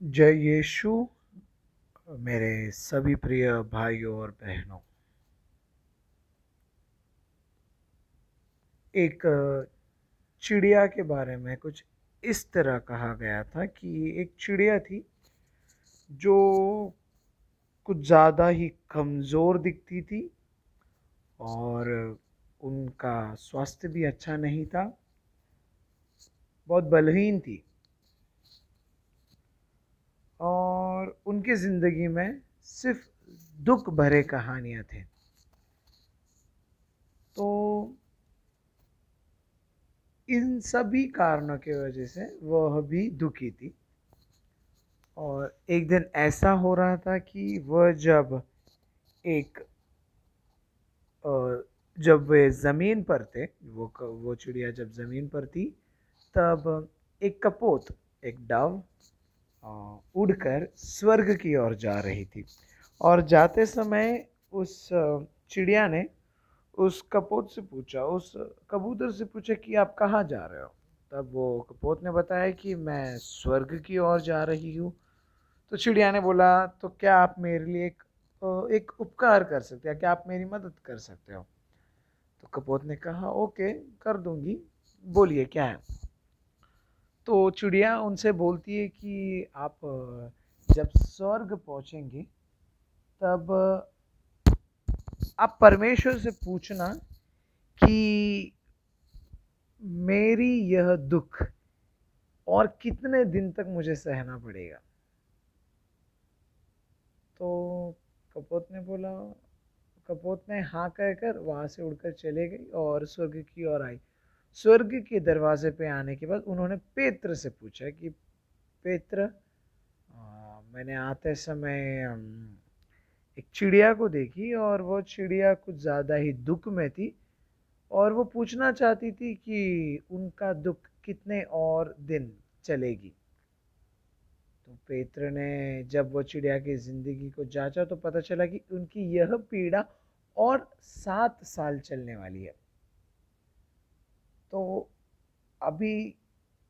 जय यीशु। मेरे सभी प्रिय भाइयों और बहनों, एक, चिड़िया के बारे में कुछ इस तरह कहा गया था कि एक चिड़िया थी जो कुछ ज़्यादा ही कमज़ोर दिखती थी और उनका स्वास्थ्य भी अच्छा नहीं था, बहुत बलहीन थी। और उनकी ज़िंदगी में सिर्फ़ दुख भरे कहानियाँ थे। तो इन सभी कारणों की वजह से वह भी दुखी थी। और एक दिन ऐसा हो रहा था कि वह जब एक जब वे ज़मीन पर थे, वो वो चिड़िया जब ज़मीन पर थी, तब एक कपोत, एक डव उड़कर स्वर्ग की ओर जा रही थी। और जाते समय उस चिड़िया ने उस कपोत से पूछा, उस कबूतर से पूछा कि आप कहाँ जा रहे हो? तब वो कपोत ने बताया कि मैं स्वर्ग की ओर जा रही हूँ। तो चिड़िया ने बोला तो क्या आप मेरे लिए एक एक उपकार कर सकते हैं? क्या आप मेरी मदद कर सकते हो? तो कपोत ने कहा, ओके, कर दूँगी। बोलिए, क्या है? तो चिड़िया उनसे बोलती है कि आप जब स्वर्ग पहुँचेंगे, तब, आप परमेश्वर से पूछना कि मेरी यह दुख और कितने दिन तक मुझे सहना पड़ेगा? तो कपोत ने बोला, कपोत ने हाँ कहकर वहाँ से उड़कर चले गई और स्वर्ग की ओर आई। स्वर्ग के दरवाजे पे आने के बाद उन्होंने पेत्र से पूछा कि, पेत्र मैंने आते समय एक चिड़िया को देखी और वो चिड़िया कुछ ज़्यादा ही दुख में थी और वो पूछना चाहती थी कि उनका दुख कितने और दिन चलेगी? तो पेत्र ने जब वो चिड़िया की ज़िंदगी को जांचा तो पता चला कि उनकी यह पीड़ा और सात साल चलने वाली है। तो अभी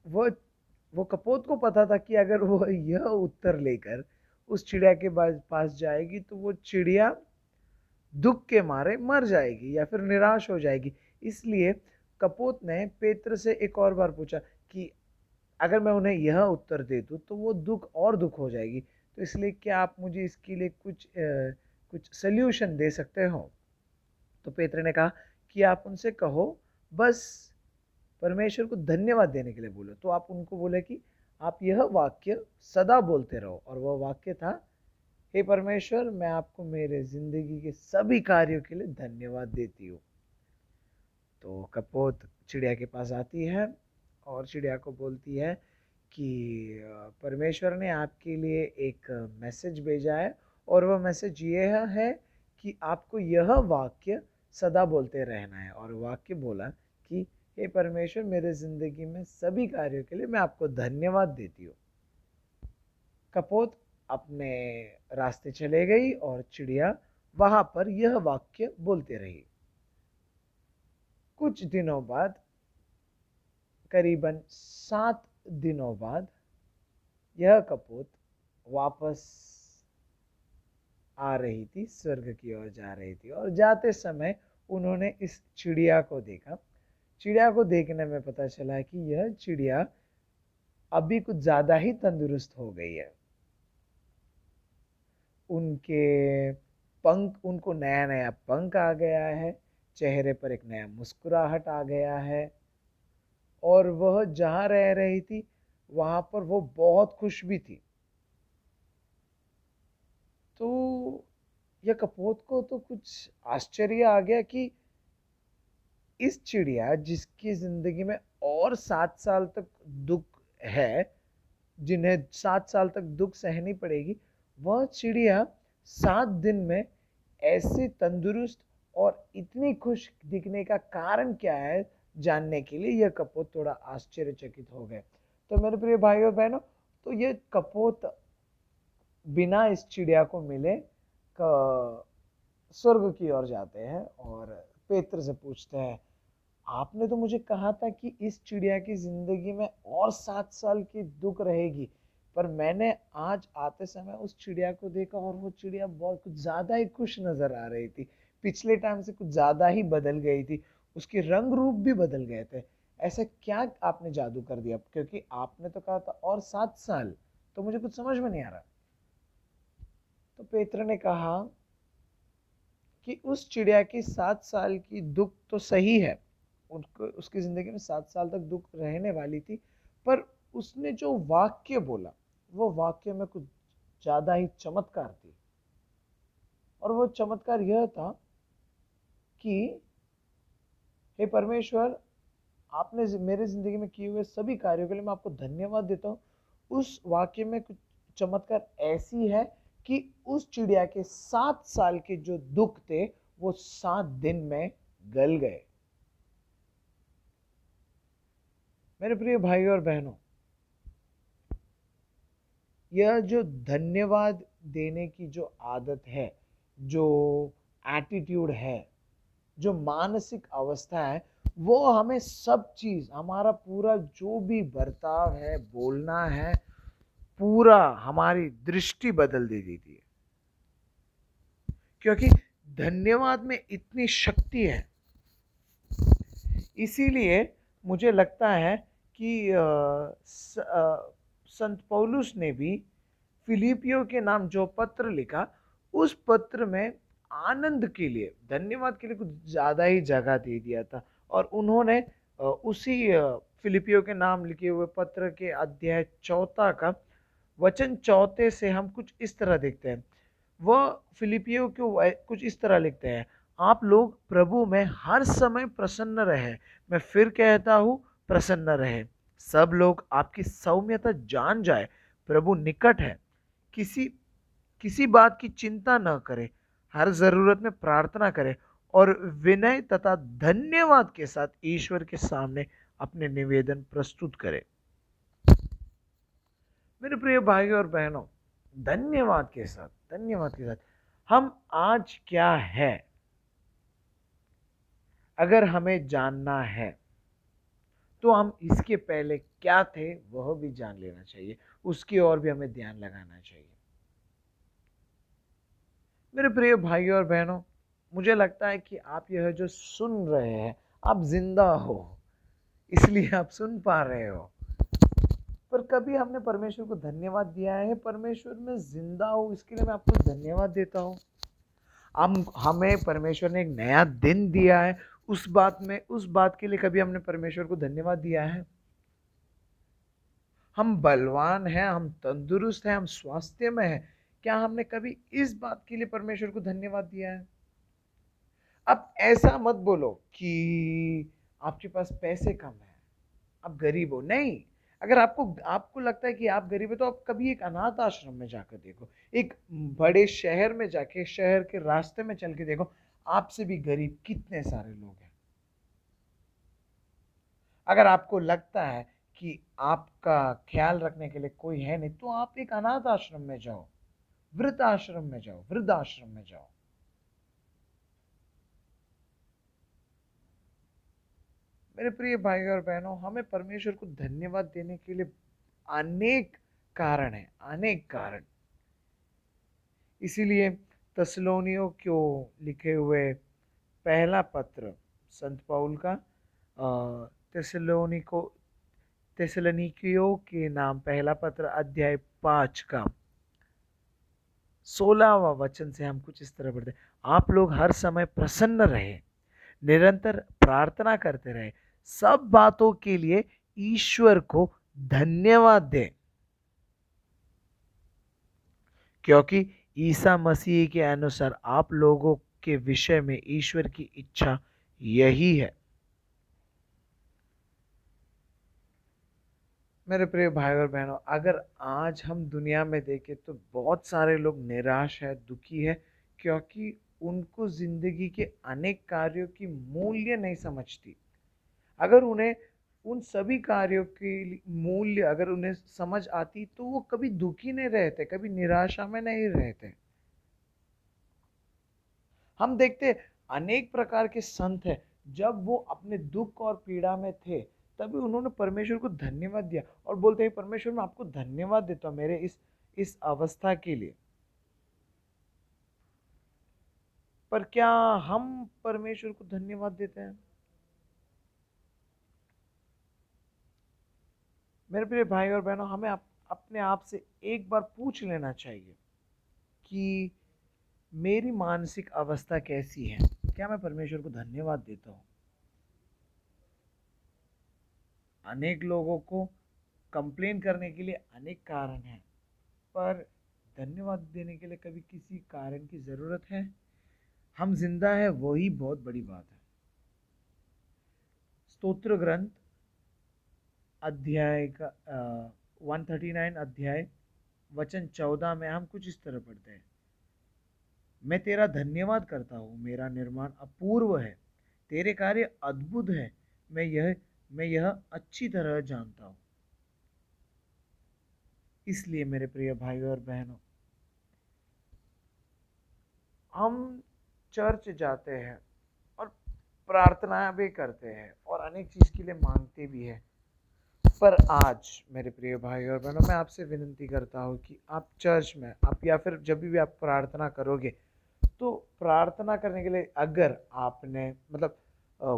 वो वो कपोत को पता था कि अगर वो यह उत्तर लेकर उस चिड़िया के पास जाएगी तो वो चिड़िया दुख के मारे मर जाएगी या फिर निराश हो जाएगी। इसलिए कपोत ने पेत्र से एक और बार पूछा कि अगर मैं उन्हें यह उत्तर दे दूँ तो वो दुख और दुख हो जाएगी। तो इसलिए क्या आप मुझे इसके लिए कुछ आ, कुछ सल्यूशन दे सकते हो? तो पेत्र ने कहा कि आप उनसे कहो बस परमेश्वर को धन्यवाद देने के लिए बोलो। तो आप उनको बोले कि आप यह वाक्य सदा बोलते रहो। और वह वाक्य था, हे परमेश्वर, मैं आपको मेरे ज़िंदगी के सभी कार्यों के लिए धन्यवाद देती हूँ। तो कपोत चिड़िया के पास आती है और चिड़िया को बोलती है कि परमेश्वर ने आपके लिए एक मैसेज भेजा है और वह मैसेज यह है कि आपको यह वाक्य सदा बोलते रहना है। और वाक्य बोला कि हे परमेश्वर मेरे ज़िंदगी में सभी कार्यों के लिए मैं आपको धन्यवाद देती हूँ। कपोत अपने रास्ते चले गई और चिड़िया वहाँ पर यह वाक्य बोलते रही। कुछ दिनों बाद, करीबन सात दिनों बाद, यह कपोत वापस आ रही थी, स्वर्ग की ओर जा रही थी और जाते समय उन्होंने इस चिड़िया को देखा। चिड़िया को देखने में पता चला कि यह चिड़िया अभी कुछ ज़्यादा ही तंदुरुस्त हो गई है। उनके पंख, उनको नया नया पंख आ गया है, चेहरे पर एक नया मुस्कुराहट आ गया है और वह जहाँ रह रही थी, वहाँ पर वो बहुत खुश भी थी। तो यह कपोत को तो कुछ आश्चर्य आ गया कि इस चिड़िया जिसकी ज़िंदगी में और सात साल तक दुख है, जिन्हें सात साल तक दुख सहनी पड़ेगी, वह चिड़िया सात दिन में ऐसे तंदुरुस्त और इतनी खुश दिखने का कारण क्या है जानने के लिए यह कपोत थोड़ा आश्चर्यचकित हो गए। तो मेरे प्रिय भाई और बहनों तो ये कपोत बिना इस चिड़िया को मिले स्वर्ग की ओर जाते हैं और पेत्र से पूछते हैं आपने तो मुझे कहा था कि इस चिड़िया की ज़िंदगी में और सात साल की दुख रहेगी, पर मैंने आज आते समय उस चिड़िया को देखा और वो चिड़िया बहुत कुछ ज़्यादा ही खुश नज़र आ रही थी। पिछले टाइम से कुछ ज़्यादा ही बदल गई थी, उसके रंग रूप भी बदल गए थे। ऐसा क्या आपने जादू कर दिया? क्योंकि आपने तो कहा था और सात साल तो मुझे कुछ समझ में नहीं आ रहा। तो पेत्र ने कहा कि उस चिड़िया की सात साल की दुख तो सही है उनको, उसकी ज़िंदगी में सात साल तक दुख रहने वाली थी, पर उसने जो वाक्य बोला, वो वाक्य में कुछ ज़्यादा ही चमत्कार थी। और वो चमत्कार यह था कि, हे परमेश्वर, आपने मेरे ज़िंदगी में किए हुए सभी कार्यों के लिए मैं आपको धन्यवाद देता हूँ। उस वाक्य में कुछ चमत्कार ऐसी है कि उस चिड़िया के सात साल के जो दुख थे, वो सात दिन में गल गए। मेरे प्रिय भाई और बहनों, यह जो धन्यवाद देने की जो आदत है, जो एटीट्यूड है, जो मानसिक अवस्था है, वो हमें सब चीज़, हमारा पूरा जो भी बर्ताव है, बोलना है, पूरा हमारी दृष्टि बदल दे देती है। क्योंकि धन्यवाद में इतनी शक्ति है। इसीलिए मुझे लगता है कि संत पौलुस ने भी फिलिपियो के नाम जो पत्र लिखा, उस पत्र में आनंद के लिए, धन्यवाद के लिए कुछ ज़्यादा ही जगह दे दिया था। और उन्होंने उसी फिलिपियो के नाम लिखे हुए पत्र के अध्याय चौथा का वचन चौथे से हम कुछ इस तरह देखते हैं। वह फिलिपियो को कुछ इस तरह लिखते हैं, आप लोग प्रभु में हर समय प्रसन्न रहे। मैं फिर कहता हूँ प्रसन्न रहे। सब लोग आपकी सौम्यता जान जाए। प्रभु निकट है। किसी किसी बात की चिंता न करें। हर ज़रूरत में प्रार्थना करें और विनय तथा धन्यवाद के साथ ईश्वर के सामने अपने निवेदन प्रस्तुत करें। मेरे प्रिय भाइयों और बहनों, धन्यवाद के साथ, धन्यवाद के साथ। हम आज क्या है? अगर हमें जानना है तो हम इसके पहले क्या थे, वह भी जान लेना चाहिए। उसकी ओर भी हमें ध्यान लगाना चाहिए। मेरे प्रिय भाइयों और बहनों, मुझे लगता है कि आप यह जो सुन रहे हैं, आप ज़िंदा हो, इसलिए आप सुन पा रहे हो। पर कभी हमने परमेश्वर को धन्यवाद दिया है? परमेश्वर में ज़िंदा हो, इसके लिए मैं आपको धन्यवाद देता हूँ। हम, हमें परमेश्वर ने एक नया दिन दिया है उस बात में, उस बात के लिए कभी हमने परमेश्वर को धन्यवाद दिया है? हम बलवान हैं, हम तंदुरुस्त हैं, हम स्वास्थ्य में हैं। क्या हमने कभी इस बात के लिए परमेश्वर को धन्यवाद दिया है? अब ऐसा मत बोलो कि आपके पास पैसे कम है, आप गरीब हो। नहीं, अगर आपको आपको लगता है कि आप गरीब है तो आप कभी एक अनाथ आश्रम में जाकर देखो, एक बड़े शहर में जाके, शहर के रास्ते में चल के देखो आपसे भी गरीब कितने सारे लोग हैं? अगर आपको लगता है कि आपका ख्याल रखने के लिए कोई है नहीं तो आप एक अनाथ आश्रम में जाओ वृद्ध आश्रम में जाओ वृद्ध आश्रम में जाओ। मेरे प्रिय भाई और बहनों, हमें परमेश्वर को धन्यवाद देने के लिए अनेक कारण है, अनेक कारण। इसीलिए तसलोनियों को लिखे हुए पहला पत्र संत पाउल का तेसलोनिको, तेसलनिकियों के नाम पहला पत्र अध्याय पाँच का। सोलहवा वचन से हम कुछ इस तरह पढ़ते आप लोग हर समय प्रसन्न रहे, निरंतर प्रार्थना करते रहे। सब बातों के लिए ईश्वर को धन्यवाद दें। क्योंकि ईसा मसीह के अनुसार आप लोगों के विषय में ईश्वर की इच्छा यही है। मेरे प्रिय भाई और बहनों, अगर आज हम दुनिया में देखें तो बहुत सारे लोग निराश है, दुखी है, क्योंकि उनको ज़िंदगी के अनेक कार्यों की मूल्य नहीं समझती। अगर उन्हें उन सभी कार्यों की मूल्य अगर उन्हें समझ आती तो वो कभी दुखी नहीं रहते, कभी निराशा में नहीं रहते। हम देखते अनेक प्रकार के संत हैं। जब वो अपने दुख और पीड़ा में थे, तभी उन्होंने परमेश्वर को धन्यवाद दिया और बोलते हैं, परमेश्वर, मैं आपको धन्यवाद देता हूँ मेरे इस इस अवस्था के लिए। पर क्या हम परमेश्वर को धन्यवाद देते हैं? मेरे प्रिय भाई और बहनों हमें आप, अपने आप से एक बार पूछ लेना चाहिए कि मेरी मानसिक अवस्था कैसी है? क्या मैं परमेश्वर को धन्यवाद देता हूँ? अनेक लोगों को कंप्लेन करने के लिए अनेक कारण हैं पर धन्यवाद देने के लिए कभी किसी कारण की ज़रूरत है? हम ज़िंदा है वही बहुत बड़ी बात है। स्तोत्र ग्रंथ अध्याय का वन थर्टी नाइन अध्याय, वचन चौदह में हम कुछ इस तरह पढ़ते हैं। मैं तेरा धन्यवाद करता हूँ, मेरा निर्माण अपूर्व है, तेरे कार्य अद्भुत है, मैं यह मैं यह अच्छी तरह जानता हूँ। इसलिए मेरे प्रिय भाइयों और बहनों, हम चर्च जाते हैं और प्रार्थना भी करते हैं और अनेक चीज़ के लिए मांगते भी हैं। पर आज, मेरे प्रिय भाई और बहनों, मैं आपसे विनती करता हूँ कि आप चर्च में, आप या फिर जब भी आप प्रार्थना करोगे तो प्रार्थना करने के लिए अगर आपने मतलब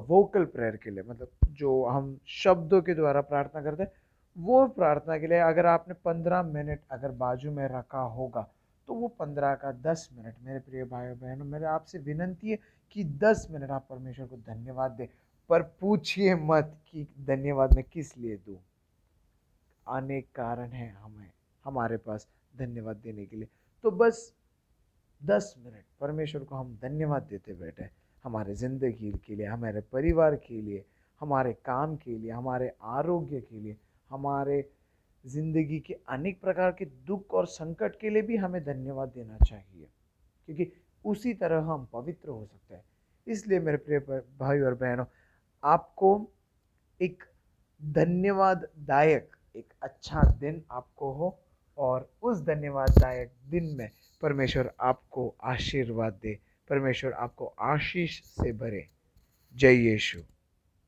वोकल प्रेयर के लिए मतलब जो हम शब्दों के द्वारा प्रार्थना करते हैं, वो प्रार्थना के लिए अगर आपने पंद्रह मिनट अगर बाजू में रखा होगा तो वो पंद्रह का दस मिनट, मेरे प्रिय भाई और बहनों, मेरे आपसे विनंती है कि दस मिनट आप परमेश्वर को धन्यवाद दें। पर पूछिए मत कि धन्यवाद मैं किस लिए दूँ। अनेक कारण हैं हमें, हमारे पास धन्यवाद देने के लिए। तो बस दस मिनट, परमेश्वर को हम धन्यवाद देते बैठे। हमारे ज़िंदगी के लिए, हमारे परिवार के लिए, हमारे काम के लिए, हमारे आरोग्य के लिए, हमारे ज़िंदगी के अनेक प्रकार के दुख और संकट के लिए भी हमें धन्यवाद देना चाहिए। क्योंकि उसी तरह हम पवित्र हो सकते हैं। इसलिए मेरे प्रिय भाई और बहनों आपको एक धन्यवाददायक, एक अच्छा दिन आपको हो और उस धन्यवाददायक दिन में परमेश्वर आपको आशीर्वाद दे, परमेश्वर आपको आशीष से भरे। जय यीशु।